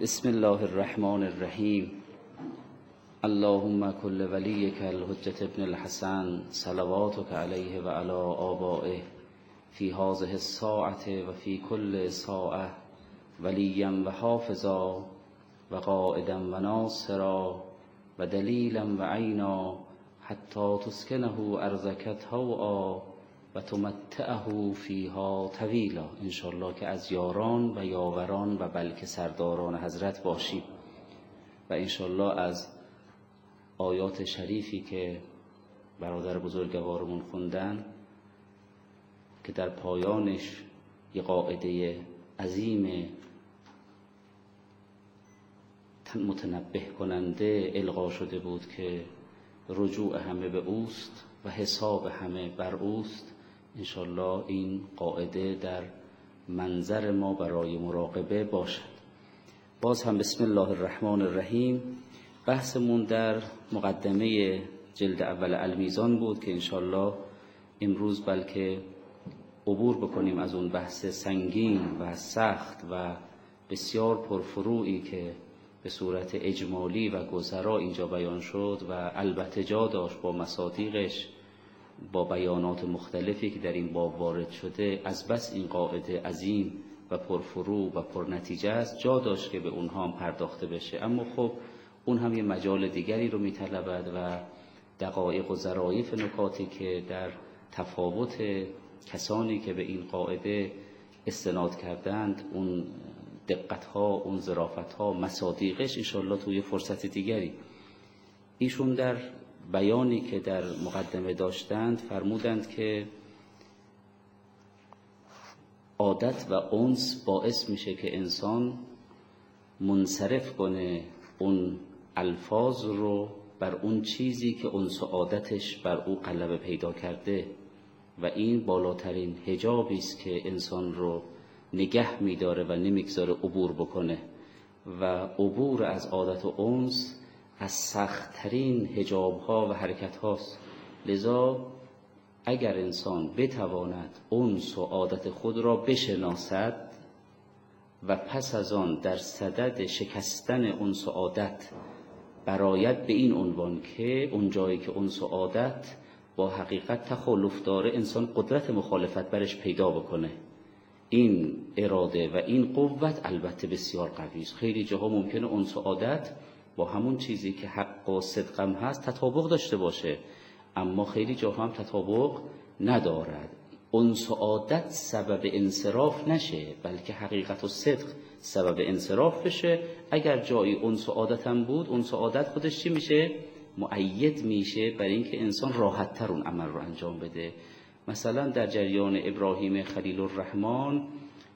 بسم الله الرحمن الرحیم. اللهم كل وليك الحجة ابن الحسن صلواتك عليه وعلى آبائه في هذه الساعة وفي كل ساعة وليا وحافظا وقائدا وناصرا ودليلا وعينا حتى تسكنه أرزك طوعا و تمتعه فیها طویلا انشالله که از یاران و یاوران و بلکه سرداران حضرت باشیم. و انشالله از آیات شریفی که برادر بزرگوارمون خوندن که در پایانش یه قاعده عظیم متنبه کننده القا شده بود که رجوع همه به اوست و حساب همه بر اوست. انشالله این قاعده در منظر ما برای مراقبه باشد. باز هم بسم الله الرحمن الرحیم. بحثمون در مقدمه جلد اول المیزان بود که انشالله امروز بلکه عبور بکنیم از اون بحث سنگین و سخت و بسیار پرفروعی که به صورت اجمالی و گذرا اینجا بیان شد و البته جا داشت با مصادیقش. با بیانات مختلفی که در این باب وارد شده از بس این قاعده عظیم و پرفرو و پرنتیجه است. جا داشت که به اونها هم پرداخته بشه. اما خب اون هم یه مجال دیگری رو میطلبد و دقایق و ظرایف نکاتی که در تفاوت کسانی که به این قاعده استناد کردند اون دقت ها اون ظرافت ها مصادیقش انشالله توی فرصت دیگری. ایشون در بیانی که در مقدمه داشتند فرمودند که عادت و انس باعث میشه که انسان منصرف کنه اون الفاظ رو بر اون چیزی که انس و عادتش بر او قلب پیدا کرده و این بالاترین هجابی است که انسان رو نگه میداره و نمی‌گذاره عبور بکنه. و عبور از عادت و انس از سختترین هجاب ها و حرکت هاست لذا اگر انسان بتواند انس و خود را بشناسد و پس از آن در صدد شکستن انس و عادت برایت به این عنوان که اون جایی که انس و با حقیقت تخالف داره انسان قدرت مخالفت برش پیدا بکنه. این اراده و این قوت البته بسیار قوی است. خیلی جاها ممکنه انس و عادت با همون چیزی که حق و صدقم هست تطابق داشته باشه. اما خیلی جاها هم تطابق ندارد. انس و عادت سبب انصراف نشه بلکه حقیقت و صدق سبب انصراف بشه. اگر جایی انس و عادت هم بود انس و عادت خودش چی میشه؟ معید میشه برای اینکه انسان راحت تر اون عمل رو انجام بده. مثلا در جریان ابراهیم خلیل الرحمن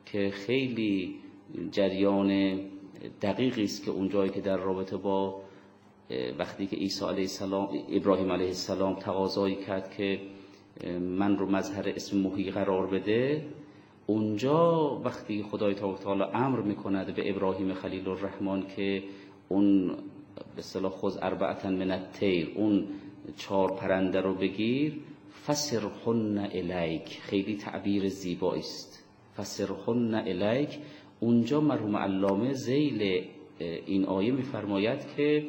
که خیلی جریان دقیقی است که اونجایی که در رابطه با وقتی که عیسی علیه السلام ابراهیم علیه السلام تقاضایی کرد که من رو مظهر اسم محی قرار بده اونجا وقتی خدای تعالی امر می‌کند به ابراهیم خلیل الرحمن که اون به صلاح خود اربعتا من الطیر اون چهار پرنده رو بگیر فسرهن الیک. خیلی تعبیر زیبایی است. فسرهن الیک. اونجا مرحوم علامه زیل این آیه میفرماید که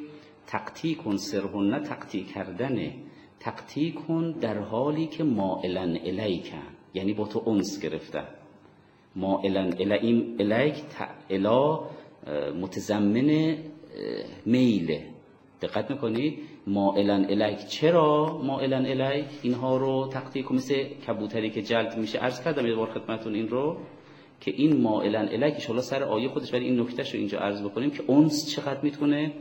تقطی کن سرهن تقطی کردنه تقطی کن در حالی که مائلن الیکن یعنی با تو انس گرفتن مائلن الیک الا متضمن میله دقت می‌کنید مائلن الیک. چرا مائلن الیک؟ اینها رو تقطیع مثل کبوتری که جلد میشه. عرض کردم یه بار خدمتون این رو. که این مائلن الیک ان سر آیه خودش ولی این نکتهش رو اینجا عرض بکنیم که اونس چقدر می‌تونه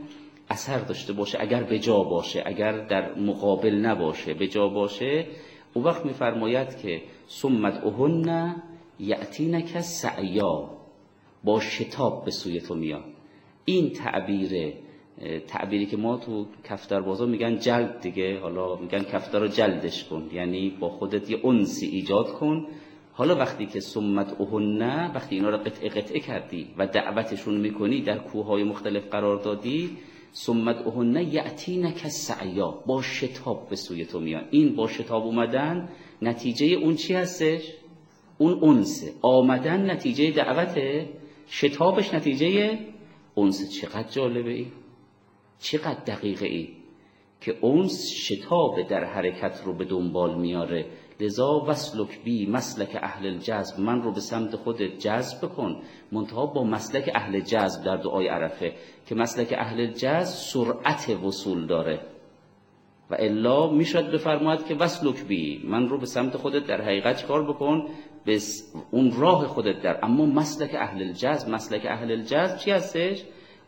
اثر داشته باشه اگر به جا باشه اگر در مقابل نباشه به جا باشه. او وقت میفرماید که سمت اهن یعتینک سعیا با شتاب به سوی تو میاد این تعبیر تعبیری که ما تو کفتر بازار میگن جلد دیگه حالا میگن کفتر رو جلدش کن یعنی با خودت یه انسی ایجاد کن حالا وقتی که سمت اهنه وقتی اینا رو قطعه قطعه کردی و دعوتشون می‌کنی در کوههای مختلف قرار دادی سمت اهنه یعتینک سعیا با شتاب به سوی تو میان. این با شتاب اومدن نتیجه اون چی هستش؟ اون انسه. آمدن نتیجه دعوته شتابش نتیجه اونس چقدر جالبه ای؟ چقدر دقیقه ای که اونس شتاب در حرکت رو به دنبال میاره. لذا وسلک بی مسلک اهل الجذب من رو به سمت خود جذب کن منتها با مسلک اهل جذب در دعای عرفه که مسلک اهل جذب سرعت وصول داره. و الا می‌شد بفرماید که وسلک بی من رو به سمت خودت در حقیقت کار بکن؟ به اون راه خودت در. اما مسلک اهل الجذب مسلک اهل الجذب چی هستش؟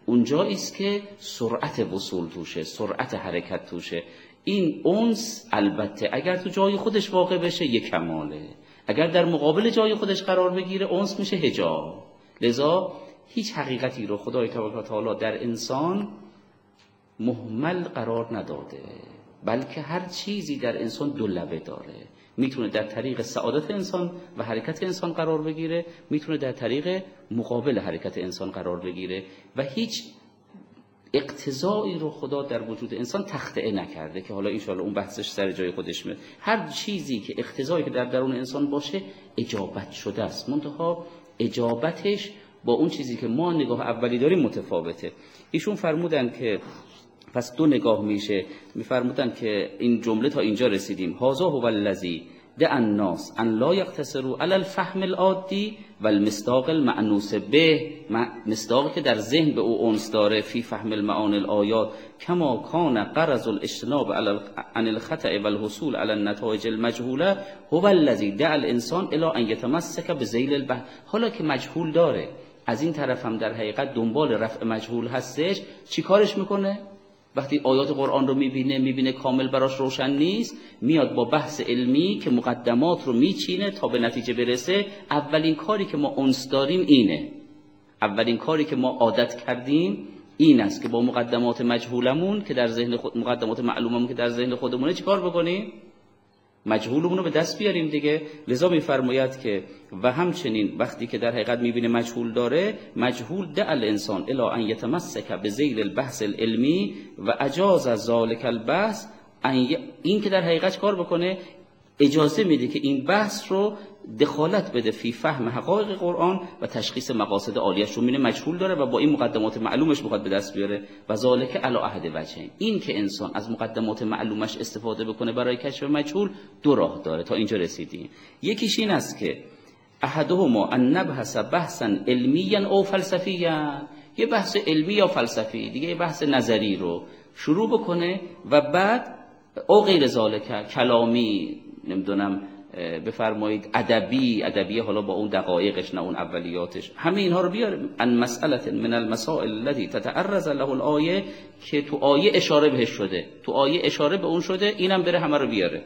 اونجا است که سرعت وصول توشه سرعت حرکت توشه. این اونس البته اگر تو جای خودش واقع بشه یک کماله. اگر در مقابل جای خودش قرار بگیره اونس میشه هجاب لذا هیچ حقیقتی رو خدای تبارک و تعالی در انسان محمل قرار نداده بلکه هر چیزی در انسان دو لبه داره. می‌تونه در طریق سعادت انسان و حرکت انسان قرار بگیره می‌تونه در طریق مقابل حرکت انسان قرار بگیره و هیچ اقتضایی رو خدا در وجود انسان تخطئه نکرده که حالا انشاءالله اون بحثش سر جای خودش میاد. هر چیزی که اقتضایی که در درون انسان باشه اجابت شده است. منتها اجابتش با اون چیزی که ما نگاه اولی داریم متفاوته. ایشون فرمودن که پس دو نگاه میشه. میفرمودن که این جمله تا اینجا رسیدیم. هازا هو الذی الناس. ان لا یقتصروا علی الفهم العادی و المصداق المعنوس به. مصداقی که در ذهن به او اونس داره فی فهم المعان الآیات. کما کان قرض الاجتناب عن الخطأ و الحصول علی النتائج المجهوله هو الذی دع الانسان الى ان یتمسک بذیل البحث حالا که مجهول داره از این طرف هم در حقیقت دنبال رفع مجهول هستش چی کارش می‌کنه؟ وقتی آیات قرآن رو می‌بینه می‌بینه کامل براش روشن نیست میاد با بحث علمی که مقدمات رو میچینه تا به نتیجه برسه. اولین کاری که ما اونس داریم اینه. اولین کاری که ما عادت کردیم این است که با مقدمات مجهولمون که در ذهن خود مقدمات معلوممون که در ذهن خودمونه چیکار بکنیم؟ مجهولمون رو به دست بیاریم دیگه. لذا میفرماید که و همچنین وقتی که در حقیقت می‌بینه مجهول داره مجهول ده الانسان الا ان یتمسک به زیل البحث العلمی و اجاز از ذالک البحث این که در حقیقت کار بکنه؟ اجازه میده که این بحث رو دخالت بده فی فهم حقایق قرآن و تشخیص مقاصد عالیش رو مینه مجهول داره و با این مقدمات معلومش می‌خواد به دست بیاره. و ذالک علی عهد وجه این که انسان از مقدمات معلومش استفاده بکنه برای کشف مجهول دو راه داره تا اینجا رسیدیم. یکیش این است که احدهما ان نبحث بحثا علمیا او فلسفیا. یه بحث علمی یا فلسفی دیگه یه بحث نظری رو شروع بکنه و بعد او غیر ذالک کلامی نمی‌دونم بفرمایید ادبی ادبی حالا با اون دقایقش نه اون اولیاتش. همه اینها رو بیاره ان مسئله من المسائل التي تتعرض له الايه که تو آیه اشاره بهش شده. تو آیه اشاره به اون شده اینم بره همه رو بیاره.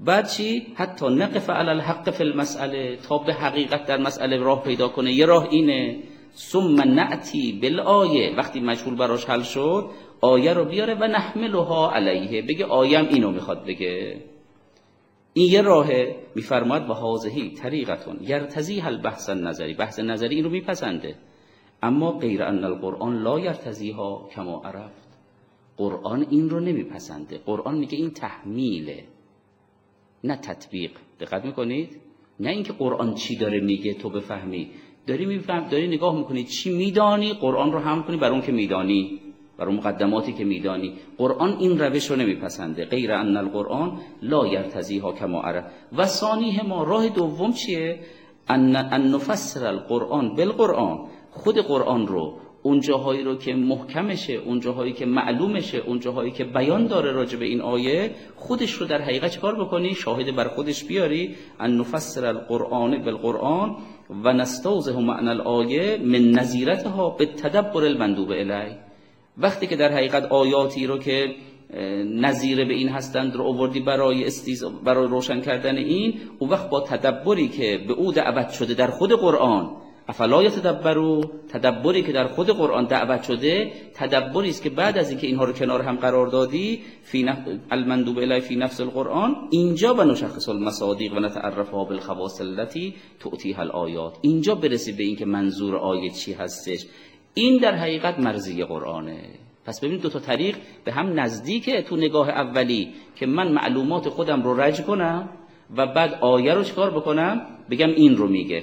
بعد چی؟ حتی نقف علی الحق فی المسئله تا به حقیقت در مسئله راه پیدا کنه. یه راه اینه. ثم نعتی بالآیه. وقتی مجهول براش حل شد آیه رو بیاره و نحملها علیه. بگه آیم اینو می‌خواد بگه. این یه راهه. میفرماد و حاضهی طریقتون. یرتزی البحث نظری بحث نظری این رو میپسنده. اما غیر ان القرآن لا یرتزیها کما عرفت. قرآن این رو نمیپسنده. قرآن میگه این تحمیله. نه تطبیق. دقت می‌کنید؟ نه اینکه قرآن چی داره میگه تو بفهمی. داری میفهم داری نگاه می‌کنی چی میدانی؟ قرآن رو هم کنی بر اون که میدانی. برای مقدماتی که میدانی. قرآن این روش رو نمیپسنده. غیر ان القرآن لا یرتزیها کما عرف و ثانیه ما راه دوم چیه؟ ان ان نفسر القرآن بالقرآن. خود قرآن رو اون جاهایی رو که محکمشه اون جاهایی که معلومشه اون جاهایی که بیان داره راجع به این آیه خودش رو در حقیقت چکار بکنی؟ شاهد بر خودش بیاری. ان نفسر القرآن بالقرآن. و نستوزه معنی الآیه من نظیرتها به تدبر المندوب الی وقتی که در حقیقت آیاتی رو که نظیر به این هستند رو آوردی برای استیز برای روشن کردن این او وقت با تدبری که به او دعوت شده در خود قرآن افلا تدبرو تدبری که در خود قرآن دعوت شده تدبری است که بعد از اینکه اینها رو کنار هم قرار دادی فی نف... المندوب الی فی نفس القرآن اینجا و نشخص المصادیق و نتعرفها بالخواص التي تؤتیها الآیات. اینجا برسی به اینکه منظور آیه چی هستش. این در حقیقت مرزی قرآنه. پس ببینید دو تا طریق به هم نزدیکه تو نگاه اولی که من معلومات خودم رو رج کنم و بعد آیه رو چکار بکنم؟ بگم این رو میگه.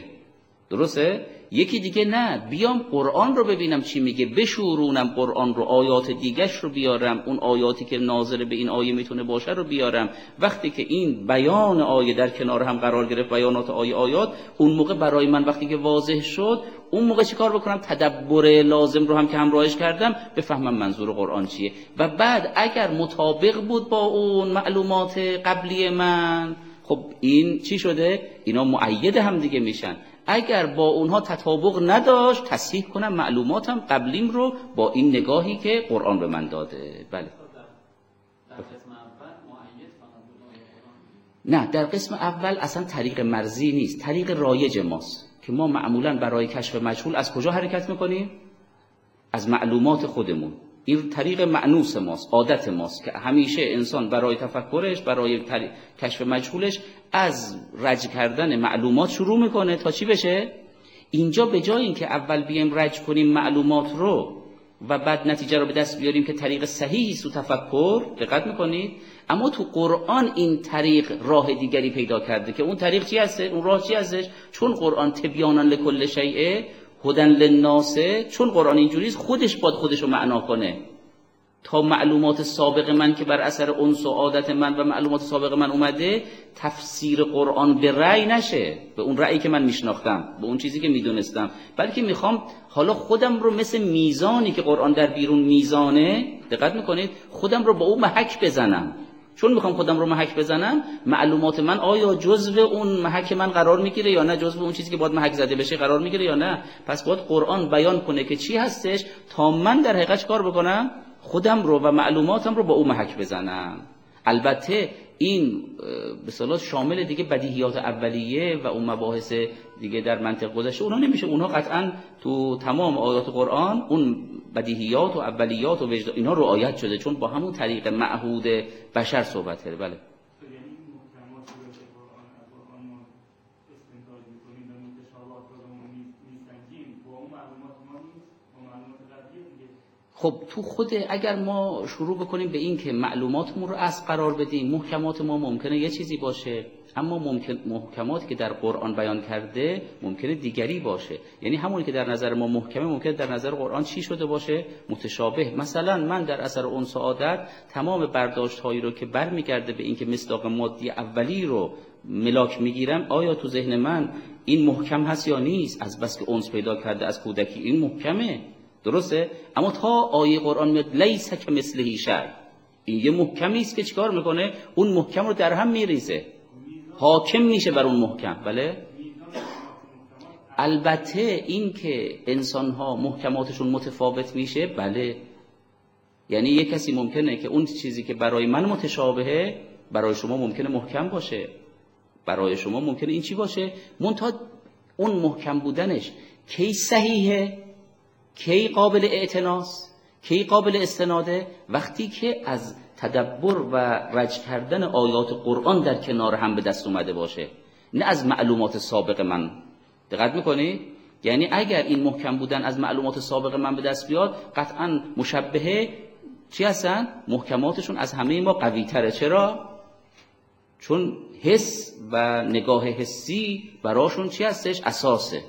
درسته؟ یکی دیگه نه. بیام قرآن رو ببینم چی میگه. بشورونم قرآن رو آیات دیگش رو بیارم. اون آیاتی که ناظر به این آیه می‌تونه باشه رو بیارم. وقتی که این بیان آیه در کنار هم قرار گرفت بیانات آیه آیات اون موقع برای من وقتی که واضح شد اون موقع چی کار بکنم؟ تدبر لازم رو هم که همراهش کردم بفهمم منظور قرآن چیه. و بعد اگر مطابق بود با اون معلومات قبلی من خب این چی شده؟ اینا معید هم دیگه میشن. اگر با اونها تطابق نداشت تصحیح کنم معلوماتم قبلیم رو با این نگاهی که قرآن به من داده. بله. نه در قسم اول اصلا طریق مرزی نیست. طریق رایج ماست که ما معمولا برای کشف مجهول از کجا حرکت می‌کنیم؟ از معلومات خودمون. این طریق معنوس ماست عادت ماست که همیشه انسان برای تفکرش برای کشف مجهولش از رج کردن معلومات شروع می‌کنه. تا چی بشه؟ اینجا به جای اینکه اول بیم رج کنیم معلومات رو و بعد نتیجه رو به دست بیاریم که طریق صحیحی سو تفکر دقت می‌کنید؟ اما تو قرآن این طریق راه دیگری پیدا کرده که اون طریق چی هسته اون راه چی هستش؟ چون قرآن تبیانا لکل شیء هدن للناسه چون قرآن اینجوریست خودش باد خودش رو معنا کنه. تا معلومات سابق من که بر اثر انس و عادت من و معلومات سابق من اومده تفسیر قرآن به رأی نشه. به اون رأیی که من میشناختم به اون چیزی که می‌دونستم. بلکه می‌خوام حالا خودم رو مثل میزانی که قرآن در بیرون میزانه دقت می‌کنید خودم رو با اون محک بزنم. چون می‌خوام خودم رو محک بزنم معلومات من آیا جزو اون محک من قرار می‌گیره یا نه؟ جزو اون چیزی که باید محک زده بشه قرار می‌گیره یا نه؟ پس باید قرآن بیان کنه که چی هستش تا من در حقیقت کار بکنم؟ خودم رو و معلوماتم رو با او محک بزنم. البته این به شامل دیگه بدیهیات اولیه و اون مباحث دیگه در منطق گذشته اونها نمیشه اونها قطعا تو تمام آیات قرآن اون بدیهیات و اولیات و وجدان اینا رعایت شده چون با همون طریق معهود بشر صحبت کرده. بله. خب تو خود اگر ما شروع بکنیم به این که معلوماتمون رو از قرار بدیم محکمات ما ممکنه یه چیزی باشه اما ممکن محکماتی که در قرآن بیان کرده ممکنه دیگری باشه. یعنی همونی که در نظر ما محکمه ممکنه در نظر قرآن چی شده باشه؟ متشابه. مثلا من در اثر اون سعادت تمام برداشت هایی رو که برمیگرده به اینکه مصداق مادی اولی رو ملاک می‌گیرم آیا تو ذهن من این محکم هست یا نیست؟ از بس که اونس پیدا کرده از کودکی این محکمه. درسته؟ اما تا آیه قرآن میاد لیس که مثل شی این یه محکمی است که چیکار می‌کنه؟ اون محکم رو در هم میریزه. حاکم میشه بر اون محکم. بله؟ البته این که انسان ها محکماتشون متفاوت میشه بله. یعنی یه کسی ممکنه که اون چیزی که برای من متشابهه برای شما ممکنه محکم باشه. برای شما ممکنه این چی باشه؟ منتها اون محکم بودنش کی صحیحه؟ کی قابل اعتناس کی قابل استناده وقتی که از تدبر و رج کردن آیات قرآن در کنار هم به دست اومده باشه نه از معلومات سابق من دقت می‌کنی؟ یعنی اگر این محکم بودن از معلومات سابق من به دست بیاد قطعا مشبهه چی هستن؟ محکماتشون از همه ما قوی تره چرا؟ چون حس و نگاه حسی براشون چی هستش؟ اساسه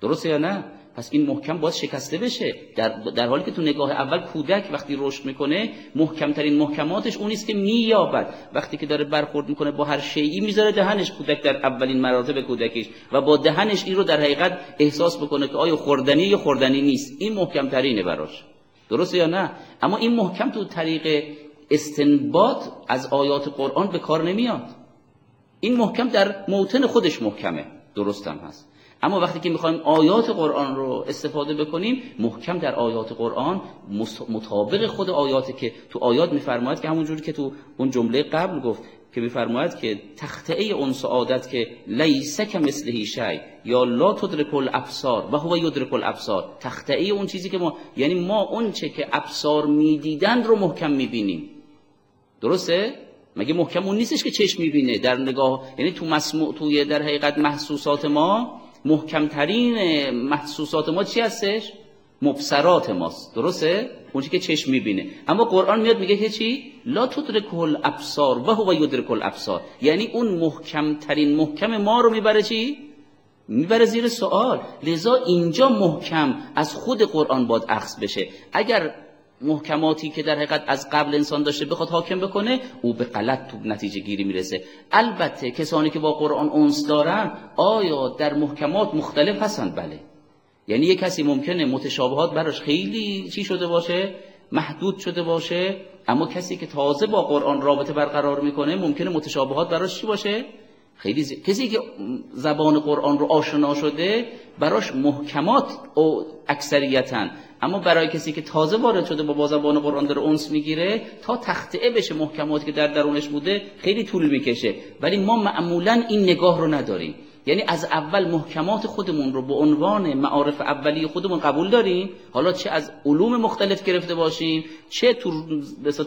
درسته یا نه؟ پس این محکم باید شکسته بشه. در, در حالی که تو نگاه اول کودک وقتی رشد می‌کنه محکمترین محکماتش اونیست که مییابد. وقتی که داره برخورد می‌کنه با هر شیعی می‌ذاره دهنش کودک در اولین مراتب کودکیش و با دهنش این رو در حقیقت احساس بکنه که آیا خوردنی یا خوردنی نیست. این محکمترینه براش. درسته یا نه؟ اما این محکم تو طریق استنباط از آیات قرآن به کار نمیاد. این محکم در موتن خودش محکمه. درستم هست. اما وقتی که می‌خوایم آیات قرآن رو استفاده بکنیم محکم در آیات قرآن مطابق خود آیاتی که تو آیات میفرماید که همونجوری که تو اون جمله قبل گفت که میفرماید که تخته اون سعادت که لیسه که مثل شی یا لا تدرک الابصار و هو یدرک الابصار. تخته اون چیزی که ما یعنی ما اون چه که ابصار می‌دیدن رو محکم می‌بینیم. درسته؟ مگه محکم اون نیستش که چشم می‌بینه در نگاه؟ یعنی تو مسموع توی در حقیقت محسوسات ما محکمترین محسوسات ما چی هستش؟ مبصرات ماست. درسته؟ اونچه که چشم می‌بینه. اما قرآن میاد میگه که چی؟ لا تدرک الابصار و هو یدرک الابصار. یعنی اون محکمترین محکم ما رو می‌بره چی؟ می‌بره زیر سوال. لذا اینجا محکم از خود قرآن باد اخذ بشه. اگر محکماتی که در حقیقت از قبل انسان داشته بخواد حاکم بکنه او به غلط تو نتیجه گیری می‌رسه. البته کسانی که با قرآن اونس دارن آیا در محکمات مختلف هستند؟ بله. یعنی یه کسی ممکنه متشابهات براش خیلی چی شده باشه؟ محدود شده باشه. اما کسی که تازه با قرآن رابطه برقرار می‌کنه ممکنه متشابهات براش چی باشه؟ خیلی زی... کسی که زبان قرآن رو آشنا شده براش محکمات او اکثریتن اما برای کسی که تازه وارد شده با, با زبان قرآن داره اونس می‌گیره تا تخته بشه محکماتی که در درونش بوده خیلی طول می‌کشه. ولی ما معمولا این نگاه رو نداریم. یعنی از اول محکمات خودمون رو به عنوان معارف اولی خودمون قبول داریم. حالا چه از علوم مختلف گرفته باشیم چه تو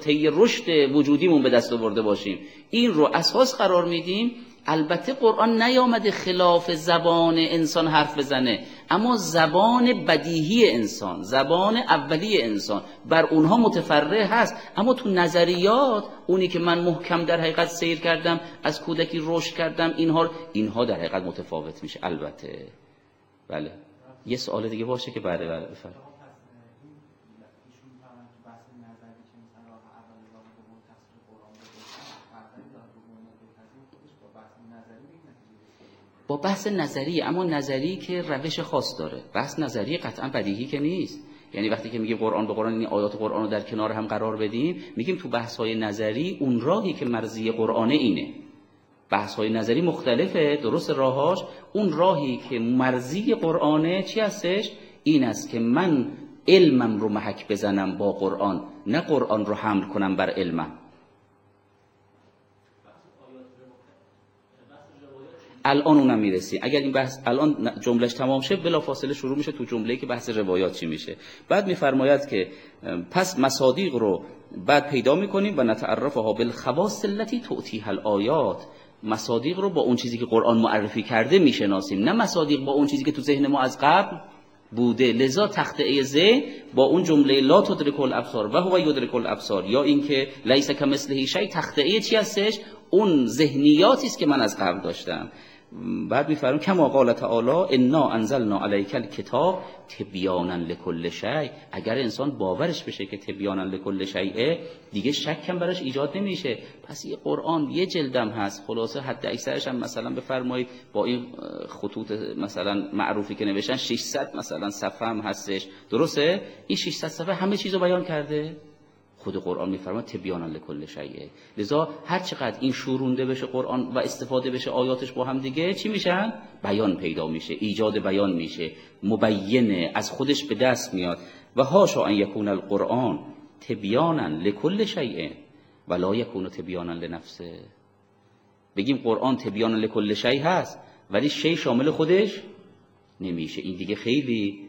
طی رشد وجودیمون به دست آورده باشیم. این رو اساس قرار میدیم البته قرآن نیامده خلاف زبان انسان حرف بزنه. اما زبان بدیهی انسان زبان اولی انسان بر اونها متفرع هست. اما تو نظریات اونی که من محکم در حقیقت سیر کردم از کودکی رشد کردم اینها اینها در حقیقت متفاوت میشه. البته. بله. یه سوال دیگه باشه که بله بله بفرمایید با بحث نظری اما نظری که روش خاص داره. بحث نظری قطعا بدیهی که نیست. یعنی وقتی که میگیم قرآن به قرآن این آیات قرآن رو در کنار هم قرار بدیم میگیم تو بحث های نظری اون راهی که مرزی قرآن اینه. بحث های نظری مختلفه درست راهاش. اون راهی که مرزی قرآنه چی هستش؟ این است که من علمم رو محک بزنم با قرآن نه قرآن رو حمل کنم بر علمم. الان اونم می‌رسی. اگر این بحث الان جملهش تمام شه بلا فاصله شروع میشه تو جمله که بحث روایات چی میشه. بعد میفرماید که پس مصادیق رو بعد پیدا می‌کنیم و نتعرفها بالخواص التي تعطيها الآیات مصادیق رو با اون چیزی که قرآن معرفی کرده می‌شناسیم. نه مصادیق با اون چیزی که تو ذهن ما از قبل بوده. لذا تخته ذهن با اون جمله لا تدرک الابصار و هو یدرک الابصار. یا اینکه لیس کمثله شیء تخته چی هستش؟ اون ذهنیاتی است که من از قبل داشتم. بعد میفرم کما قال تعالی انا انزلنا علیک الکتاب تبیانا لکل شیء. اگر انسان باورش بشه که تبیانا لکل شیء دیگه شک هم براش ایجاد نمیشه. پس یه قرآن یه جلدم هست. خلاصه حد اکثرش هم مثلا بفرمایید با این خطوط مثلا معروفی که نوشتن 600 مثلا صفحه هم هستش. درسته؟ این 600 صفحه همه چیزو بیان کرده؟ خود قرآن میفرماد تبیانا لکل شیء. لذا هر چقدر این شورونده بشه قرآن و استفاده بشه آیاتش با هم دیگه چی میشن بیان پیدا میشه ایجاد بیان میشه مبینه از خودش به دست میاد. و هاشا ان یکون القرآن تبیانا لکل شیء و لا یکون تبیانا لنفسه بگیم قرآن تبیانا لکل شیء هست ولی شی شامل خودش نمیشه. این دیگه خیلی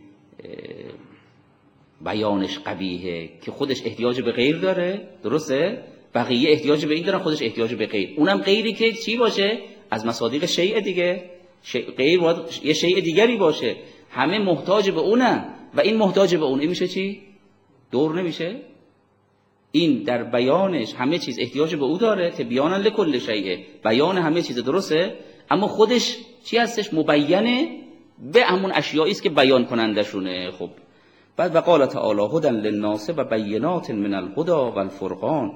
بیانش قبیهه که خودش احتیاج به غیر داره. درسته؟ بقیه احتیاج به این دارن خودش احتیاج به غیر. اونم غیری که چی باشه؟ از مصادیق شیء دیگه. غیر باید یه شیء دیگری باشه. همه محتاج به اونن و این محتاج به اون. میشه چی؟ دور نمیشه. این در بیانش همه چیز احتیاج به او داره. تبیانا لکل شیء. بیان همه چیز درسته؟ اما خودش چی هستش؟ مبینه به همون اشیایی است که بیان کنندشونه خب بعد و قال تعالی هدن للناس و بینات من الهدا و الفرقان.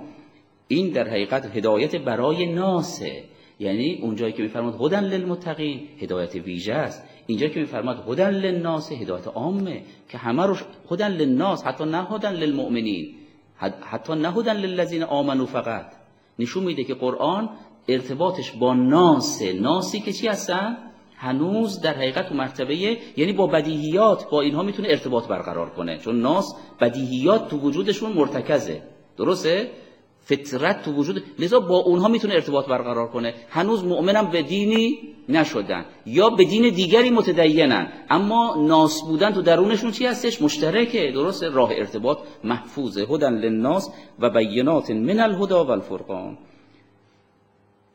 این در حقیقت هدایت برای ناسه. یعنی اونجایی که میفرماد هدن للمتقین هدایت ویژه است. اینجا که میفرماد هدن للناس هدایت عامه. که همه رو هدن للناس حتی نه هدن للمؤمنین. حتی نه هدن للذین آمنو فقط. نشون میده که قرآن ارتباطش با ناس ناسی که چی هستن؟ هنوز در حقیقت و مرتبه یعنی با بدیهیات با اینها می‌تونه ارتباط برقرار کنه. چون ناس بدیهیات تو وجودشون مرتکزه. درسته؟ فطرت تو وجود لذا با اونها می‌تونه ارتباط برقرار کنه. هنوز مؤمنم به دینی نشدن. یا به دین دیگری متدینن. اما ناس بودن تو درونشون چی هستش؟ مشترکه. درست راه ارتباط محفوظه. هدن للناس و بینات من الهدا و الفرقان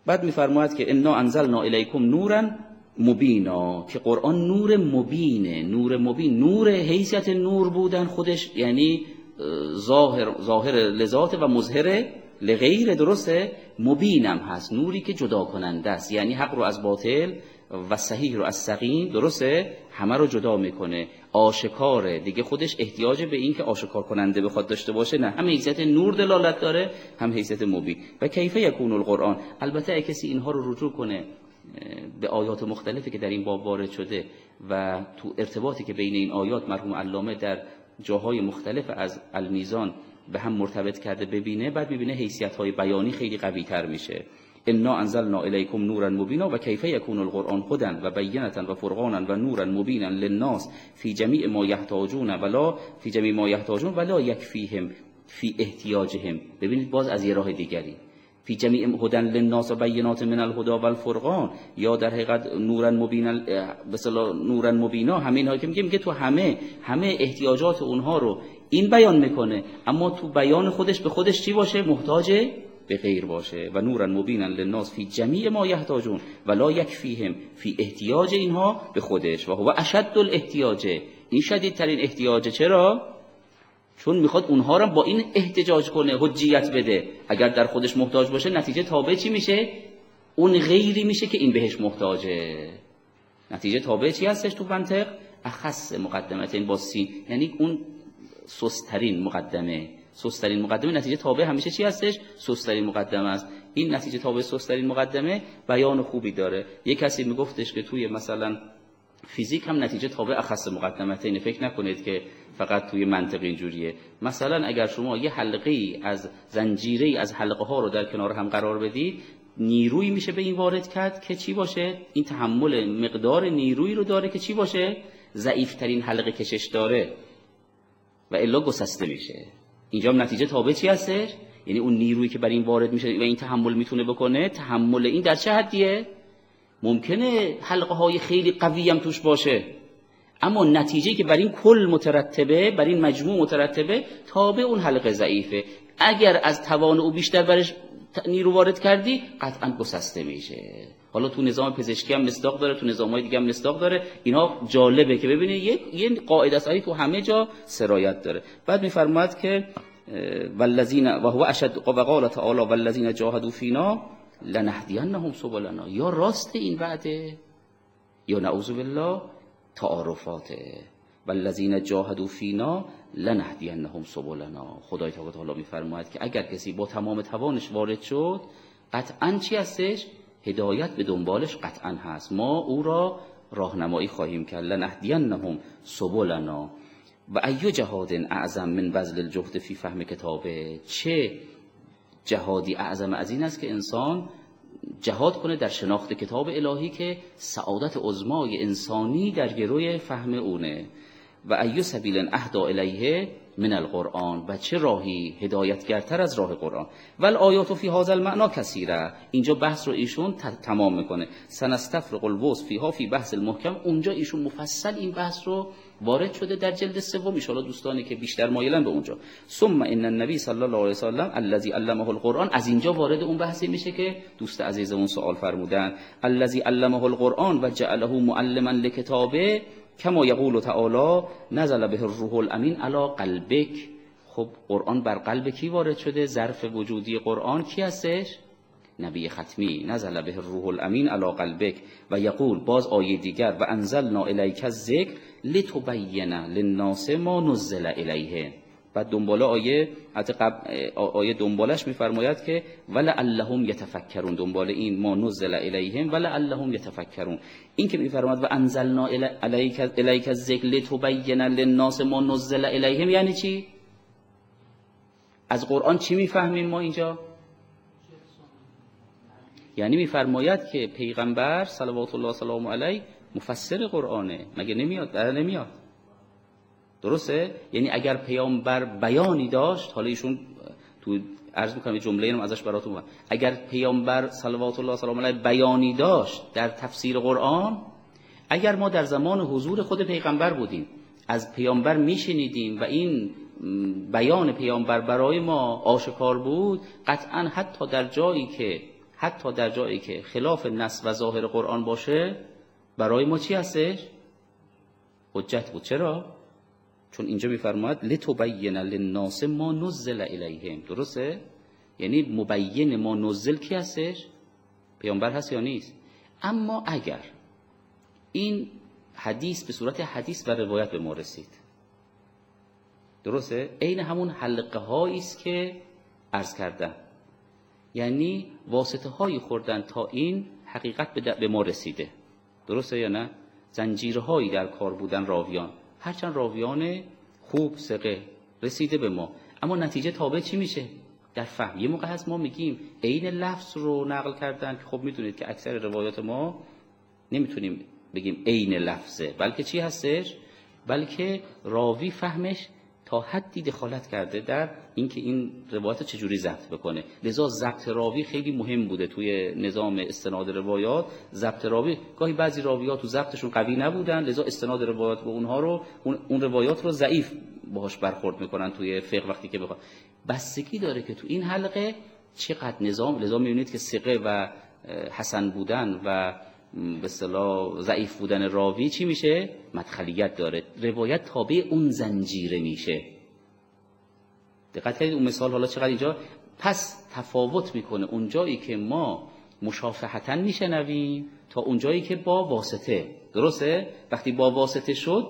بعد میفرماید که انا انزلنا الیکم نورا مبینا که قرآن نور مبینه نور مبین. نور حیثیت نور بودن خودش یعنی ظاهر, ظاهر لذات و مظهر لغیر درسته مبینم هست. نوری که جدا کننده است. یعنی حق رو از باطل و صحیح رو از سقیم درسته؟ همه رو جدا می‌کنه. آشکاره دیگه خودش احتیاج به این که آشکار کننده بخواد داشته باشه نه. هم حیثیت نور دلالت داره هم حیثیت مبین. و کیفه یکون القرآن؟ البته کسی اینها رو رجوع کنه به آیات مختلفی که در این باب وارد شده و تو ارتباطی که بین این آیات مرحوم علامه در جاهای مختلف از المیزان به هم مرتبط کرده ببینه بعد ببینه حیثیت های بیانی خیلی قوی تر میشه. انا انزلنا الیکم نورا مبینا و کیف یکون القرآن هدى و بینتا و فرقانا و نورا مبینا للناس فی جمیع ما یحتاجون ولا فی جمیع ما یحتاجون ولا یکفیهم فی احتیاجهم. ببینید باز از یه راه دیگری. فی جمیع هدى للناس و بینات من الهدى و الفرقان. یا در حقیقت نورا مبینا مثلا نورا مبینا. هایی که میگه میگه تو همه همه احتیاجات اونها رو این بیان می‌کنه. اما تو بیان خودش به خودش چی باشه؟ محتاج به غیر باشه. و نورا مبینا للناس فی جمیع ما یحتاجون. ولا یکفیهم فی احتیاج اینها به خودش. و هو اشد الاحتیاج. این شدیدترین احتیاجه چرا؟ چون می‌خواد اونها را با این احتجاج کنه حجیت بده. اگر در خودش محتاج باشه نتیجه تابع چی میشه؟ اون غیری میشه که این بهش محتاجه. نتیجه تابع چی هستش تو منطق؟ اخص مقدمت این با سین یعنی اون سسترین مقدمه. سسترین مقدمه نتیجه تابع همیشه چی هستش؟ سسترین مقدمه است. این نتیجه تابع سسترین مقدمه بیان خوبی داره. یه کسی میگفتش که توی مثلا فیزیک هم نتیجه تابع اخص مقدمته اینه. فکر نکنید که فقط توی منطق اینجوریه. مثلا اگر شما یه حلقه از زنجیره از حلقه ها رو در کنار هم قرار بدید نیروی میشه به این وارد کرد که چی باشه؟ این تحمل مقدار نیرویی رو داره که چی باشه؟ ضعیفترین حلقه کشش داره. و الا گسسته میشه. اینجا نتیجه تابع چی هستش؟ یعنی اون نیرویی که بر این وارد میشه و این تحمل می‌تونه بکنه تحمل این در چه حدیه؟ ممکنه حلقه های خیلی قوی هم توش باشه. اما نتیجه که بر این کل مترتبه بر این مجموع مترتبه تابع اون حلقه ضعیفه. اگر از توان او بیشتر برش نیرو وارد کردی قطعا گسسته میشه. حالا تو نظام پزشکی هم مصداق داره تو نظام های دیگه هم مصداق داره. اینا جالبه که ببینید یه قاعده است. تو همه جا سرایت داره. بعد میفرماید که والذین و هو اشد و قال تعالی والذین جاهدوا فینا لنهدینهم سبلنا. یا راست این بعده یا نعوذ بالله تعارفاته والذین جاهدوا فینا لنهدینهم سبلنا. خدای تعالی میفرماید که اگر کسی با تمام توانش وارد شد قطعا چی هستش؟ هدایت به دنبالش قطعا هست. ما او را راهنمایی خواهیم کرد. لنهدينهم سبلنا. وأي جهاد أعظم من بذل الجهد في فهم كتابه. چه؟ جهادی اعظم از این است که انسان جهاد کنه در شناخت کتاب الهی که سعادت عظمای انسانی در گروی فهم اونه. وأي سبيل أهدى إليه من القرآن. و چه راهی هدایتگرتر از راه قرآن. والآيات في هذا المعنى كثيرة. اینجا بحث رو ایشون تمام می‌کنه. سنستفرق الوصف فیها فی بحث المحکم. اونجا ایشون مفصل این بحث رو وارد شده در جلد سوم. ان دوستانی که بیشتر مایلن به اونجا. ثم ان النبی صلی الله علیه و سلم الذی علمه القرآن از اینجا وارد اون بحثی میشه که دوست عزیزمون سوال فرمودن. الذی علمه القرآن و جعله معلما لکتابه کما یقول تعالی نزل به الروح الامین علی قلبک. خب قرآن بر قلب کی وارد شده؟ ظرف وجودی قرآن کی هستش؟ نبی ختمی. نزل به الروح الامین علی قلبک. و یقول باز آیه دیگر و انزلنا الیک الذکر لتبین للناس ما نزل الیه بعد دنباله آیه حتی آیه دنبالش میفرماید که اللهم یتفکرون دنباله این ما نزل الیهم اللهم یتفکرون این که میفرماید و انزلنا الیک الیک الذکر لتبین للناس ما نزل الیهم یعنی چی؟ از قرآن چی می‌فهمیم ما اینجا؟ یعنی میفرماید که پیغمبر صلوات الله سلام علیه مفسر قرآنه. مگه نمیاد؟ در نمیاد. درسته؟ یعنی اگر پیامبر بیانی داشت حالا ایشون تو عرض می‌کنم جمله اینم ازش براتون بگم اگر پیامبر صلوات الله سلام علیه بیانی داشت در تفسیر قرآن اگر ما در زمان حضور خود پیغمبر بودیم از پیامبر میشنیدیم و این بیان پیامبر برای ما آشکار بود قطعا حتی در جایی که حتی در جایی که خلاف نص و ظاهر قرآن باشه برای ما چی هستش؟ حجت بود. چرا؟ چون اینجا میفرماید لتبین للناس ما نزل الیهم درسته؟ یعنی مبین ما نزل کی هستش؟ پیامبر هست یا نیست؟ اما اگر این حدیث به صورت حدیث و روایت به ما رسید درسته؟ عین همون حلقه هایی است که عرض کردم. یعنی واسطه هایی خوردن تا این حقیقت به ما رسیده. درسته یا نه؟ زنجیرهایی در کار بودن راویان. هرچند راویان خوب سقه رسیده به ما. اما نتیجه تابع چی میشه؟ در فهم. یه موقع هست ما میگیم عین لفظ رو نقل کردن که خب می‌دونید که اکثر روایات ما نمی‌تونیم بگیم عین لفظه. بلکه چی هستش؟ بلکه راوی فهمش تا حدی دخالت کرده در اینکه این روایت چجوری ضبط بکنه. لذا ضبط راوی خیلی مهم بوده توی نظام استناد روایات. ضبط راوی گاهی بعضی راویات تو ضبطشون قوی نبودن لذا استناد روایات به اونها رو اون روایات رو ضعیف باهاش برخورد می‌کنن توی فقه وقتی که بخواد بستگی داره که تو این حلقه چقدر نظام لذا می‌بینید که ثقه و حسن بودن و به ضعیف بودن راوی چی میشه؟ مدخلیت داره. روایت تابع اون زنجیره میشه. دقت کنید اون مثال حالا چقدر اینجا؟ پس تفاوت می‌کنه. اون جایی که ما مشافهتا میشنویم تا اون جایی که با واسطه. درسته؟ وقتی با واسطه شد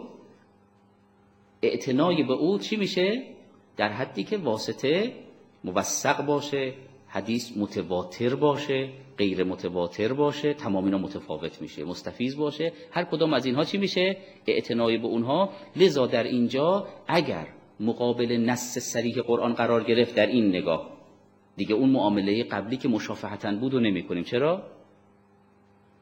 اعتنای به او چی میشه؟ در حدی که واسطه موثق باشه. حدیث متواتر باشه غیر متواتر باشه تمام اینا متفاوت میشه مستفیض باشه. هر کدام از اینها چی میشه؟ اعتنای به اونها. لذا در اینجا اگر مقابل نص صریح قرآن قرار گرفت در این نگاه دیگه اون معامله قبلی که مشافهتا بود و نمی کنیم. چرا؟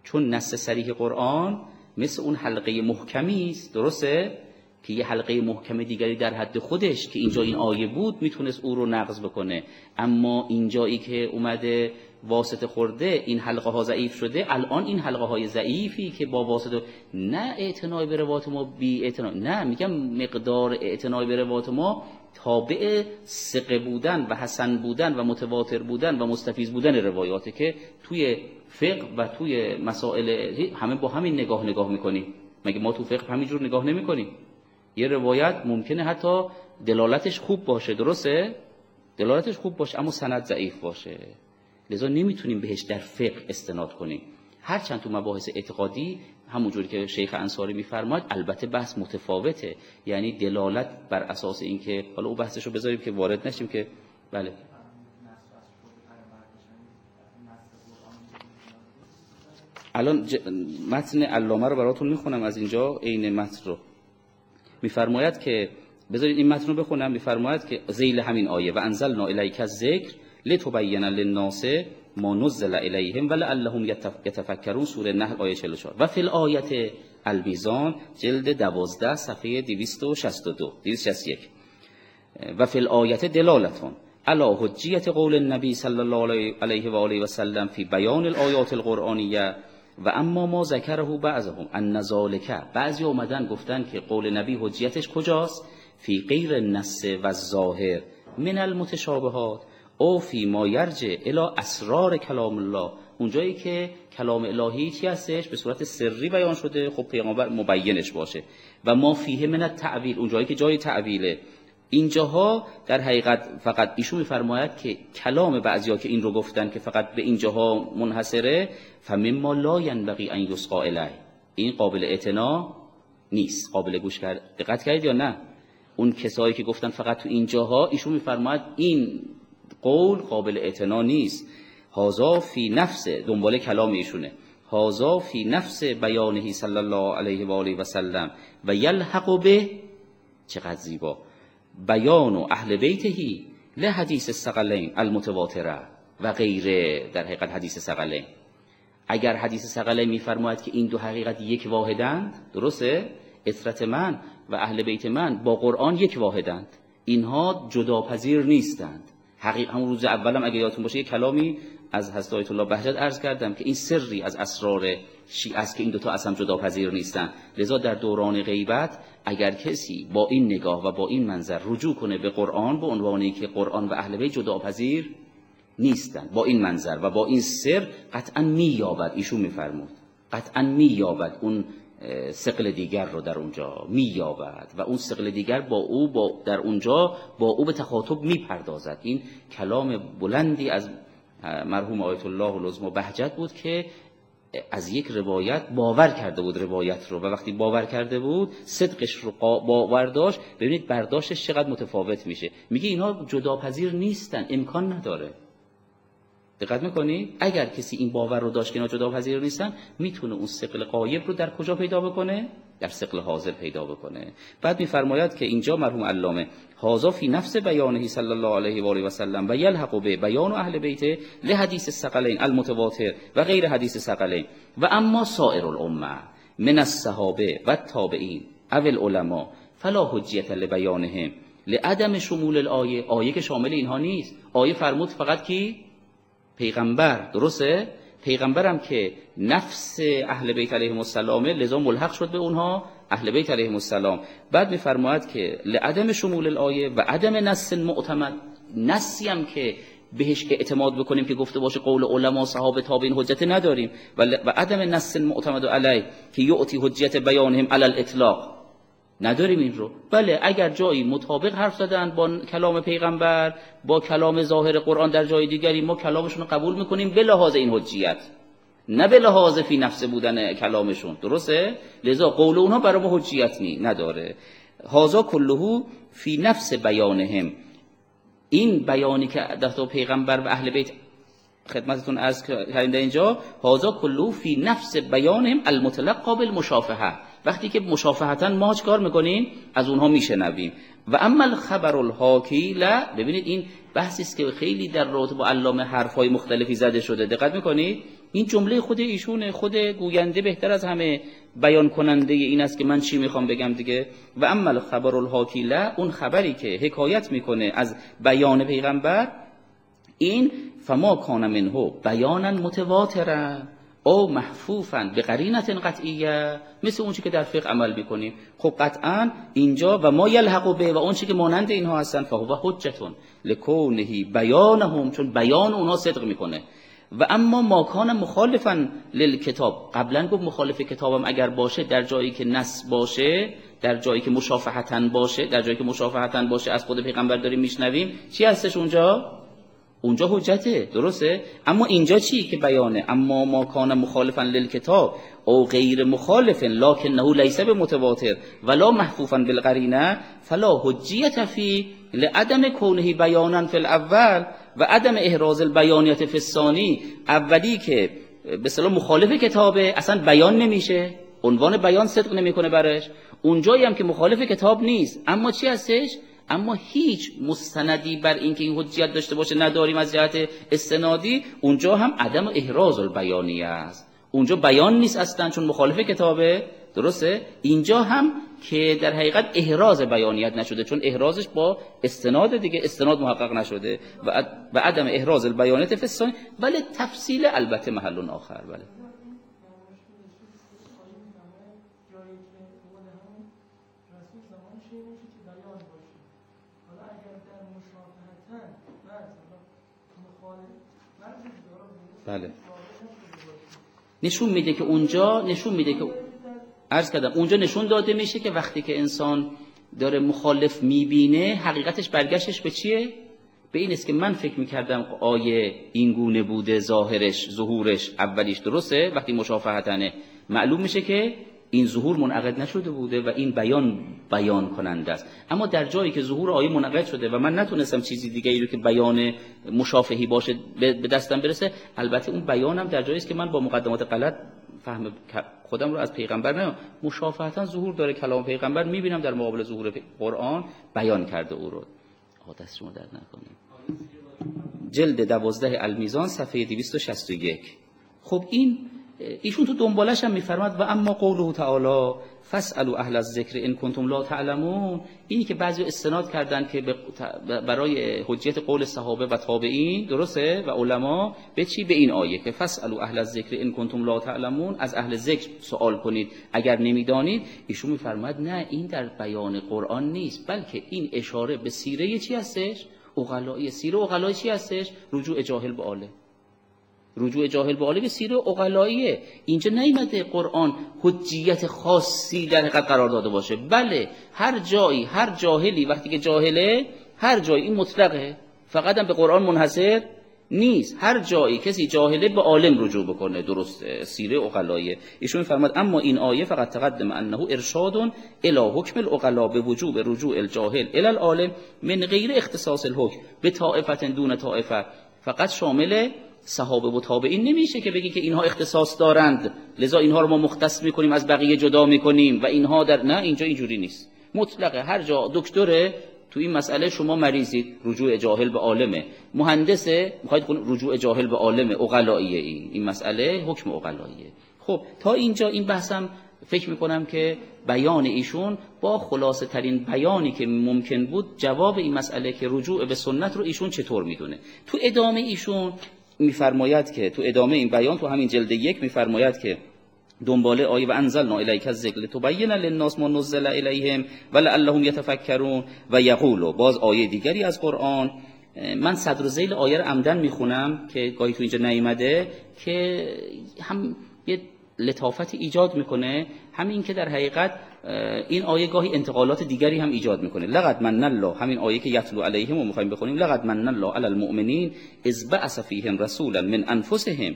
چون نص صریح قرآن مثل اون حلقه محکمی است. درسته؟ که یه حلقه محکم دیگری در حد خودش که اینجا این آیه بود می‌تونست او رو نقض بکنه. اما اینجایی که اومده واسطه خورده این حلقه ها ضعیف شده الان این حلقه های ضعیفی که با واسطه نه اعتنای به روات ما بی اعتنای. نه میگم مقدار اعتنای به روات ما تابع سقه بودن و حسن بودن و متواتر بودن و مستفیض بودن روایاته که توی فقه و توی مسائل همه با همین نگاه نگاه می‌کنیم مگه ما تو فقه همینجور نگاه نمی‌کنیم؟ یه روایت ممکنه حتی دلالتش خوب باشه درسته؟ دلالتش خوب باشه اما سند ضعیف باشه. لذا نمی‌تونیم بهش در فقه استناد کنیم. هرچند تو مباحث اعتقادی همونجوری که شیخ انصاری میفرماید البته بحث متفاوته. یعنی دلالت بر اساس اینکه حالا او بحثش رو بذاریم که وارد نشیم که بله. الان متن علامه رو براتون می‌خونم از اینجا عین متن رو. میفرماید که بذارید این متن رو بخونم. میفرماید که زیل همین آیه و انزلنا الیک ذکر لتبین للناس ما نزل الیهم ولعلهم یتفکرون سوره نحل آیه 44 و فی الآیه المیزان جلد 12 صفحه 262 261 و فی الآیه دلالتون علی حجیت قول النبی صلی الله علیه و آله و سلم فی بیان الآیات القرآنیه و اما ما ذکره بعضهم ان ذالک بعضی اومدن گفتن که قول نبی حجیتش کجاست؟ فی غیر النص و ظاهر من المتشابهات. او فی ما یرجع الی اسرار کلام الله. اونجایی که کلام الهی چی هستش؟ به صورت سری بیان شده خب پیغمبر مبینش باشه. و ما فیه من التعویل اونجایی که جای تعویله. اینجاها در حقیقت فقط ایشون میفرماید که کلام بعضیا که این رو گفتن که فقط به اینجاها منحصره فمما لا ینبغی ان یسقا این قابل اعتنا نیست. قابل گوش کرد. دقت کردید یا نه؟ اون کسایی که گفتن فقط تو اینجاها ایشون میفرماید این قول قابل اعتنا نیست. هازا فی نفس دنبال کلام ایشونه. هازا فی نفس بیانه صلی الله علیه و آله و سلم. و یلحق به چقدر زیبا. بیان و اهل بیتهی لحدیث سقلین المتواتره و غیره در حقیقت حدیث سقلین اگر حدیث سقلین میفرماید که این دو حقیقت یک واحدند درسته؟ اطرت من و اهل بیت من با قرآن یک واحدند. اینها جداپذیر نیستند. حقیق همون روز اولم اگه یادتون باشه یه کلامی از حضرت آیت الله بهجت عرض کردم که این سری از اسرار شیعه است که این دوتا اصلا جداپذیر نیستن. لذا در دوران غیبت اگر کسی با این نگاه و با این منظر رجوع کنه به قرآن به عنوانی که قرآن و اهل بیت جداپذیر نیستن. با این منظر و با این سر قطعا مییابد ایشون میفرمود. قطعا مییابد. اون سقل دیگر رو در اونجا مییابد و اون سقل دیگر با او با در اونجا با او به تخاطب می‌پردازد. این کلام بلندی از مرحوم آیت الله لزم بهجت بود که از یک روایت باور کرده بود روایت رو و وقتی باور کرده بود صدقش رو باور داشت ببینید برداشتش چقدر متفاوت میشه. میگه اینها جداپذیر نیستن امکان نداره. دقت می‌کنی؟ اگر کسی این باور رو داشت که اینا جداپذیر نیستن می‌تونه اون سقل قایب رو در کجا پیدا بکنه؟ در سقل حاضر پیدا بکنه. بعد میفرماید که اینجا مرحوم علامه هازا فی نفس بیانه صلی الله علیه و آله و سلم و یلحق به بیان اهل بیت لحدیث الثقلین المتواتر و غیر حدیث الثقلین و اما سائر الامه من الصحابه و التابعین او العلماء فلا حجیت لبیانهم لعدم شمول الآیه. آیه که شامل اینها نیست. آیه فرمود فقط کی؟ پیغمبر. درسته؟ پیغمبرم که نفس اهل بیت علیهم السلام لذا ملحق شد به اونها اهل بیت علیهم السلام. بعد میفرماید که لعدم شمول الآیه و عدم نص معتمد. نصی هم که بهش اعتماد بکنیم که گفته باشه قول علما صحابه تابعین حجت نداریم. و عدم نص معتمد علی که یعطی حجت بیانهم علی الاطلاق. نداریم این رو. بله اگر جایی مطابق حرف زدن با کلام پیغمبر با کلام ظاهر قرآن در جای دیگری ما کلامشون رو قبول می‌کنیم به لحاظ این حجیت. نه به لحاظ فی نفس بودن کلامشون. درسته؟ لذا قول اونها برای ما حجیت نی نداره. هازا کلهو فی نفس بیانهم. این بیانی که دفتا پیغمبر و اهل بیت خدمتتون از کردیم در اینجا هازا کلهو فی نفس بیانهم المتلقا بالمشافهه. وقتی که مشافهتا ما کار می‌کنیم؟ از اونها میشنویم. و اما الخبر الحاکی لا ببینید این بحثی است که خیلی در رابطه با علامه حرفای مختلفی زده شده. دقت می‌کنید؟ این جمله خود ایشون خود گوینده بهتر از همه بیان کننده این است که من چی می‌خوام بگم دیگه. و اما الخبر الحاکی لا اون خبری که حکایت می‌کنه از بیان پیغمبر این فما کان منه بیانا متواترا. او محفوفا به قرینت قطعیه مثل اون که در فقه عمل می‌کنیم. خب قطعا اینجا و ما یلحق به و اون که مانند اینها هستن فهو حجتون. لکونه بیانهم چون بیان اونها صدق می‌کنه. و اما ما کان مخالفا للکتاب. قبلا گفت مخالف کتابم اگر باشه در جایی که نص باشه در جایی که مشافهتا باشه در جایی که مشافهتا باشه از خود پیغمبر داریم میشنویم. چی هستش اونجا؟ اونجا حجته درسته؟ اما اینجا چی که بیانه؟ اما ما کان مخالفا للکتاب او غیر مخالف لکنه لیس به متواتر ولا محفوفا بالقرینه فلا حجیت فی لعدم کونه بیانا فی الاول و عدم احراز البیانیت فی الثانی. اولی که به صلاح مخالف کتابه اصلا بیان نمیشه. عنوان بیان صدق نمی‌کنه برش اونجایی هم که مخالف کتاب نیست. اما چی هستش؟ اما هیچ مستندی بر اینکه این حجیت داشته باشه نداریم از جهت استنادی اونجا هم عدم احراز البیانیه است. اونجا بیان نیست اصلا چون مخالف کتابه. درسته؟ اینجا هم که در حقیقت احراز بیانیت نشده چون احرازش با استناد دیگه استناد محقق نشده. و عدم احراز البیانیت فسان ولی تفصیل البته محل آخر بله. بله نشون میده که اونجا نشون میده که عرض کردم اونجا نشون داده میشه که وقتی که انسان داره مخالف می‌بینه حقیقتش برگشتش به چیه؟ به این است که من فکر می‌کردم آیه این گونه بوده ظاهرش ظهورش اولیش درسته وقتی مشافهتنه معلوم میشه که این ظهور منعقد نشده بوده و این بیان بیان کننده است. اما در جایی که ظهور آیه منعقد شده و من نتونستم چیزی دیگه ای رو که بیان مشافهی باشه به دستم برسه البته اون بیانم در جایی است که من با مقدمات غلط فهم خودم رو از پیغمبر نه مشافهتا ظهور داره کلام پیغمبر می‌بینم در مقابل ظهور قرآن بیان کرده او رو. دست شما در نکنیم جلد دوازده المیزان صفحه 261 خب این ایشون تو دنبالش هم میفرماد و اما قوله تعالی فاسالوا اهل الذکر ان کنتم لا تعلمون. اینی که بعضی استناد کردن که برای حجیت قول صحابه و تابعین درسته؟ و علما به چی؟ به این آیه که فاسالوا اهل الذکر ان کنتم لا تعلمون. از اهل ذکر سوال کنید. اگر نمی‌دانید ایشون میفرماد نه این در بیان قرآن نیست بلکه این اشاره به سیره چی هستش؟ اغلایی سیره اغلایی چی هستش؟ رجوع جاهل به عالم. رجوع جاهل به عالم سیر اقلاییه. اینجا نیمده قرآن حجیت خاصی در حقیقت قرار داده باشه. بله هر جایی هر جاهلی وقتی که جاهله هر جایی این مطلقه. فقط هم به قرآن منحصر نیست. هر جایی کسی جاهله به عالم رجوع بکنه درسته سیره اقلایه ایشون فرماد اما این آیه فقط تقدم انه ارشاد الى حکم الاقلا به وجوب رجوع الجاهل الى العالم من غیر اختصاص الحکم به طائفت دون طائفه. فقط شامل صحابه و تابعین نمیشه که بگی که اینها اختصاص دارند. لذا اینها رو ما مختص می‌کنیم از بقیه جدا می‌کنیم و اینها در نه اینجا اینجوری نیست. مطلقه هر جا دکتره تو این مسئله شما مریضید. رجوع جاهل به عالمه. مهندسه می‌خواید رجوع جاهل به عالمه. اقلاییه این. این مسئله حکم اقلاییه خب تا اینجا این بحثم فکر می‌کنم که بیان ایشون با خلاصه ترین بیانی که ممکن بود جواب این مسئله که رجوع به سنت رو ایشون چطور می‌دونه. تو ادامه ایشون میفرماید که تو ادامه این بیان تو همین جلد یک میفرماید که دنباله آیه و انزلنا الیک الذکر تبین للناس ما نزل الیهم ولعلهم یتفکرون و یقولوا باز آیه دیگری از قرآن من صدر زیل آیه رو عمدن می‌خونم که گاهی تو اینجا نیومده که هم یه لطافت ایجاد می‌کنه همین که در حقیقت این آیه گاهی انتقالات دیگری هم ایجاد می‌کنه. لقد من الله همین آیه که یتلو علیهم و می‌خوایم بخونیم. لقد من الله علی المؤمنین اذ بعث فیهم رسولا من انفسهم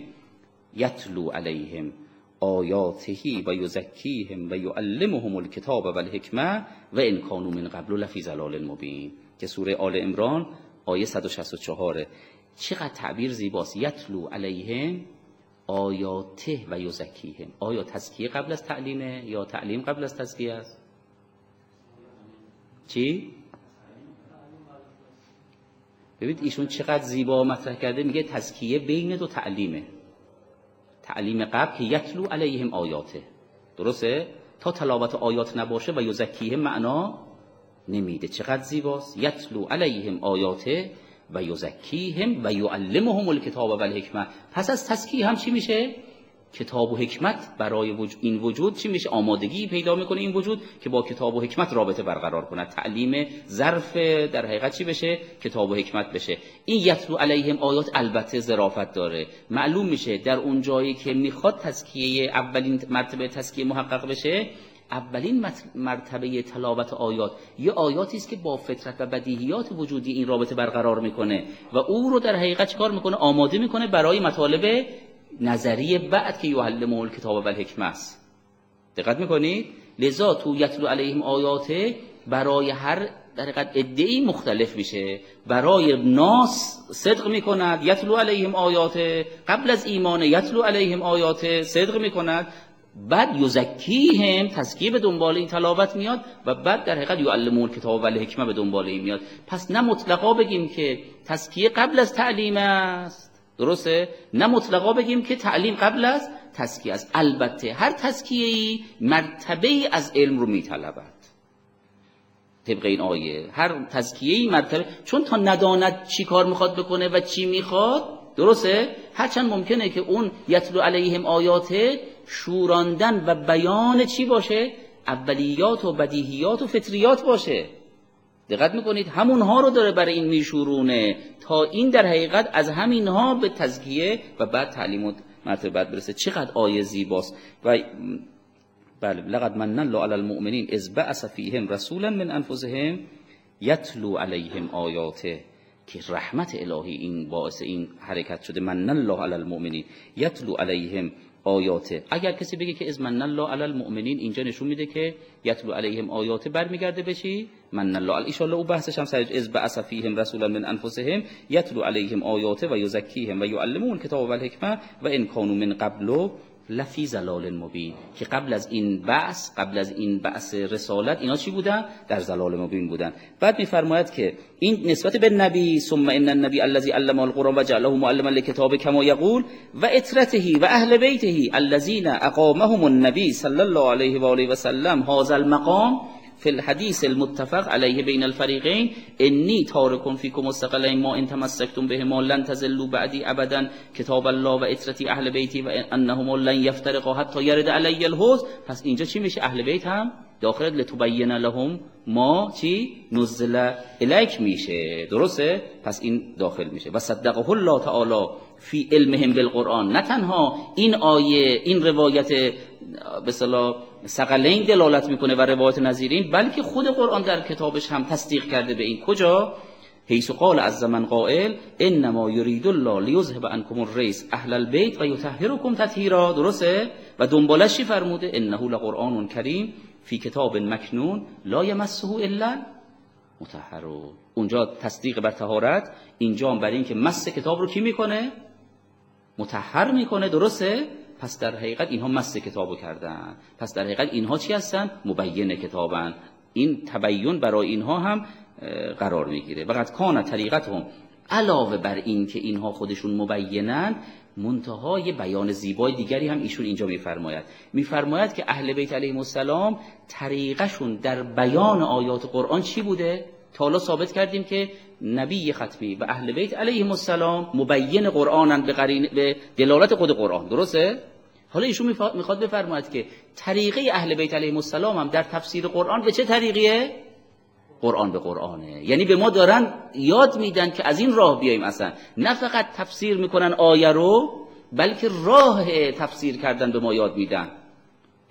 یتلو علیهم آیاته و یزکیهم و یعلمهم الکتاب و الحکمه و ان کانوا من قبل لفی ضلال مبین که سوره آل عمران آیه 164 چقدر تعبیر زیباست. یتلو علیهم آیاته و یزکیهم آیا تزکیه قبل از تعلیمه یا تعلیم قبل از تزکیه است؟ چی؟ ببینید ایشون چقدر زیبا مطرح کرده میگه تزکیه بین دو تعلیمه. تعلیم قبل که یتلو علیهم آیاته. درسته؟ تا تلاوت آیات نباشه و یزکیهم معنا نمیده. چقدر زیباست؟ یتلو علیهم آیاته و یزکیهم و یعلمهم الکتاب و الحکمه پس از تزکیه هم چی میشه؟ کتاب و حکمت برای این وجود چی میشه؟ آمادگی پیدا می‌کنه این وجود که با کتاب و حکمت رابطه برقرار کنه. تعلیم ظرف در حقیقت چی بشه؟ کتاب و حکمت بشه. این یتلو علیهم آیات البته ظرافت داره. معلوم میشه در اون جایی که می‌خواد تزکیه اولین مرتبه تزکیه محقق بشه اولین مرتبه تلاوت آیات. یه آیاتی است که با فطرت و بدیهیات وجودی این رابطه برقرار می‌کنه و او رو در حقیقت چیکار می‌کنه؟ آماده می‌کنه برای مطالب نظری بعد که یعلم الکتاب و الحکمه است. دقت می‌کنید؟ لذا تو یتلو علیهم آیات برای هر در حقیقت ادعی مختلف میشه. برای ناس صدق می‌کند یتلو علیهم آیات قبل از ایمان یتلو علیهم آیات صدق می‌کند. بعد یزکیهم تزکیه به دنبال این تلاوت میاد و بعد در حقیقت یعلمون کتاب و الحکمه به دنبال این میاد. پس نه مطلقا بگیم که تزکیه قبل از تعلیم است. درسته؟ نه مطلقا بگیم که تعلیم قبل از تزکیه است. البته هر تزکیه ای مرتبه ای از علم رو میطلبد. طبق این آیه. هر تزکیه ای مرتبه چون تا نداند چی کار می‌خواد بکنه و چی می‌خواد درسته؟ هرچند ممکنه که اون یتلو علیهم آیات شوراندن و بیان چی باشه؟ اولیات و بدیهیات و فطریات باشه. دقت می‌کنید همونها رو داره برای این میشورونه. تا این در حقیقت از همینها به تزکیه و بعد تعلیم و مرتبه بعد برسه. چقدر آیه زیباست. و بله لقد من الله علی المؤمنین اذ بعث فیهم رسولا من انفسهم یتلو علیهم آیاته. که رحمت الهی این باعث این حرکت شده. من الله علی المؤمنین یتلو علیهم آیاته. اگر کسی بگه که از من الله علی المؤمنین اینجا نشون میده که یتلو علیهم آیاته برمیگرده بشی من الله ان او بحثش هم سر از بعث رسولا من انفسهم یتلو علیهم آیاته و یزکیهم و یعلمون کتاب و الحکمه و ان کانوا من قبل لفی زلال مبین که قبل از این بعث قبل از این بعث رسالت اینا چی بودن؟ در زلال مبین بودن. بعد میفرماید که این نسبت به نبی ثم ان النبی الذي علم القرآن و جعله معلما للکتاب کما یقول و اطرته و اهل بیته الذين اقامهم النبی صلی الله علیه و آله و سلم هذا المقام فی الحدیث المتفق علیه بین الفریقین انی تارکم فیکم مستقلین ما ان تمسکتم به ما لن تزلوا بعدی ابدا کتاب الله و اطرتی اهل بیتی و انهم لن یفترقا حتی یرد علی الحوض. پس اینجا چی میشه؟ اهل بیت هم داخل لتبین لهم ما چی؟ نزل الیک میشه. درسته؟ پس این داخل میشه. و صدقه الله تعالی فی علمهم بالقرآن. نه تنها این آیه این روایت به صلاح سقلین دلالت می‌کنه و روایت نظیرین بلکه خود قرآن در کتابش هم تصدیق کرده به این. کجا؟ حیث قال از زمن قائل انما یرید الله لیذهب عنکم الریس اهل البیت و یطهرکم تطهیرا. درسته؟ و دنبالش فرموده؟ انه لقرآن کریم. فی کتاب مکنون لا یمسه الا مطهرون اونجا تصدیق بر طهارت اینجا هم برای اینکه مس کتاب رو کی می‌کنه؟ متحر می‌کنه درسته؟ پس در حقیقت اینها مس کتابو کردن. پس در حقیقت اینها چی هستن؟ مبین کتابن. این تبیین برای اینها هم قرار می‌گیره. وقت کان طریقت هم علاوه بر این که اینها خودشون مبینن منتهای بیان زیبای دیگری هم ایشون اینجا میفرماید. میفرماید که اهل بیت علیهم السلام طریقشون در بیان آیات قرآن چی بوده؟ تا حالا ثابت کردیم که نبی ختمی و اهل بیت علیهم السلام مبین قرآنن به, به دلالت خود قرآن. درسته؟ حالا ایشون می‌خواد بفرماید که طریقه اهل بیت علیهم السلام هم در تفسیر قرآن به چه طریقیه؟ قرآن به قرآنه. یعنی به ما دارن یاد میدن که از این راه بیایم اصلا. نه فقط تفسیر می‌کنن آیه رو بلکه راه تفسیر کردن به ما یاد میدن.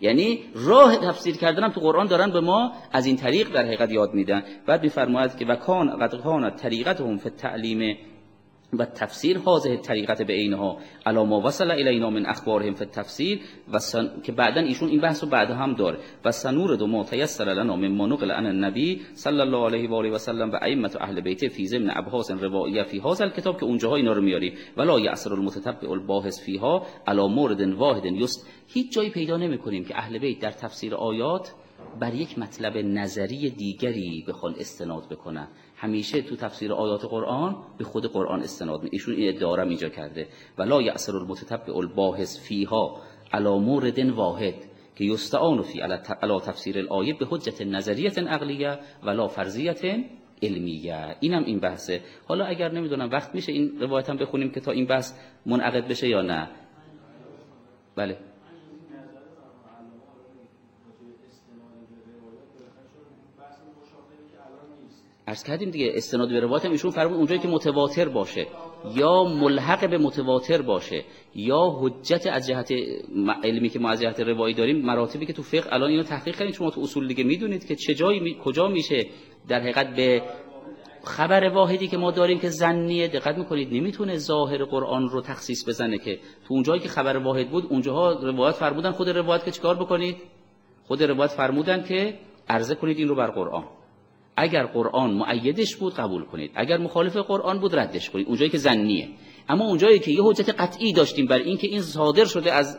یعنی راه تفسیر کردن هم تو قرآن دارن به ما از این طریق در حقیقت یاد میدن. بعد میفرماید که و کان قد کان طریقتهم فی التعلیم و تفسیر هذه طریقت به اینها. علا ما وصل الینا من اخبارهم فی التفسیر و که بعدا ایشون این بحث رو بعد هم داره. و سنور دو ما تیسر لنا من نقل عن النبی صلی الله علیه و آله و سلم و ائمه اهل بیت فی ضمن ابحاث روائیه فی هذا الكتاب که اونجاها اینا رو میاری ولا یعصر المتتبع الباحث فیها علا مورد واحد یست. هیچ جایی پیدا نمی‌کنیم که اهل بیت در تفسیر آیات بر یک مطلب نظری دیگری بخوان استناد بکنن. همیشه تو تفسیر آیات قرآن به خود قرآن استناد می ایشون این ادعا را اینجا کرده. ولا یعصر المتتبع الباحث فیها علی مورد واحد که یستعان فی علی تفسیر الآیه به حجت نظریت عقلیه ولا فرضیت علمیه. اینم این بحثه. حالا اگر نمی‌دونم وقت میشه این روایت هم بخونیم که تا این بحث منعقد بشه یا نه. بله. ارز کردیم دیگه استناد به روایت هم ایشون فرمود اونجایی که متواتر باشه یا ملحق به متواتر باشه یا حجت از جهت علمی که ما از جهت روایی داریم مراتبی که تو فقه الان اینو تحقیق کردیم شما تو اصول دیگه می‌دونید که چه جایی کجا میشه در حقیقت به خبر واحدی که ما داریم که زنیه. دقت می‌کنید نمی‌تونه ظاهر قرآن رو تخصیص بزنه که تو اونجایی که خبر واحد بود اونجاها روایت فرمودن خود روایت که چیکار بکنید؟ خود روایت فرمودن که عرضه کنید این رو بر قرآن. اگر قرآن معیدش بود قبول کنید. اگر مخالف قرآن بود ردش کنید. اونجایی که زنیه اما اونجایی که یه حجت قطعی داشتیم بر اینکه این صادر شده از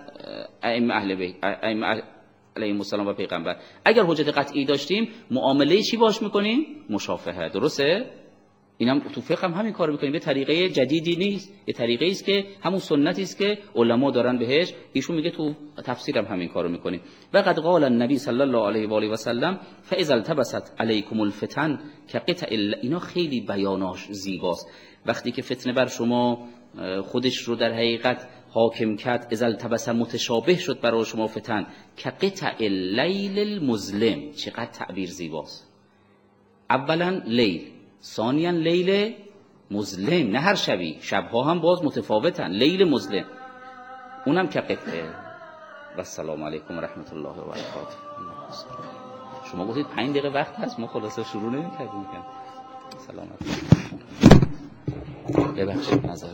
ائمه اهل بیت ائمه علیهم السلام و پیغمبر. اگر حجت قطعی داشتیم معامله چی باش می‌کنیم؟ مشافهه. درسته؟ اینم تو فقه هم همین کار می‌کنیم. یه طریقه جدیدی نیست. یه طریقه است که همون سنتی است که علما دارن بهش. ایشون میگه تو تفسیرم همین کارو می‌کنیم و قد قال النبی صلی الله علیه و آله و سلم فاذا التبست علیکم الفتن كقطع اینا خیلی بیاناش زیباست. وقتی که فتنه بر شما خودش رو در حقیقت حاکم کرد ازل تبس متشابه شد برای شما فتن که اللیل المظلم. چقدر تعبیر زیباست. اولا لیل. ثانیا لیل مظلم نه هر شبی. شبها هم باز متفاوتن. لیل مظلم. اونم که قطعه. و السلام علیکم و رحمت الله و برکاته. شما گفتید پنج دقیقه وقت هست. ما خلاصه شروع نمی کردیم سلامت. ببخشید نظر.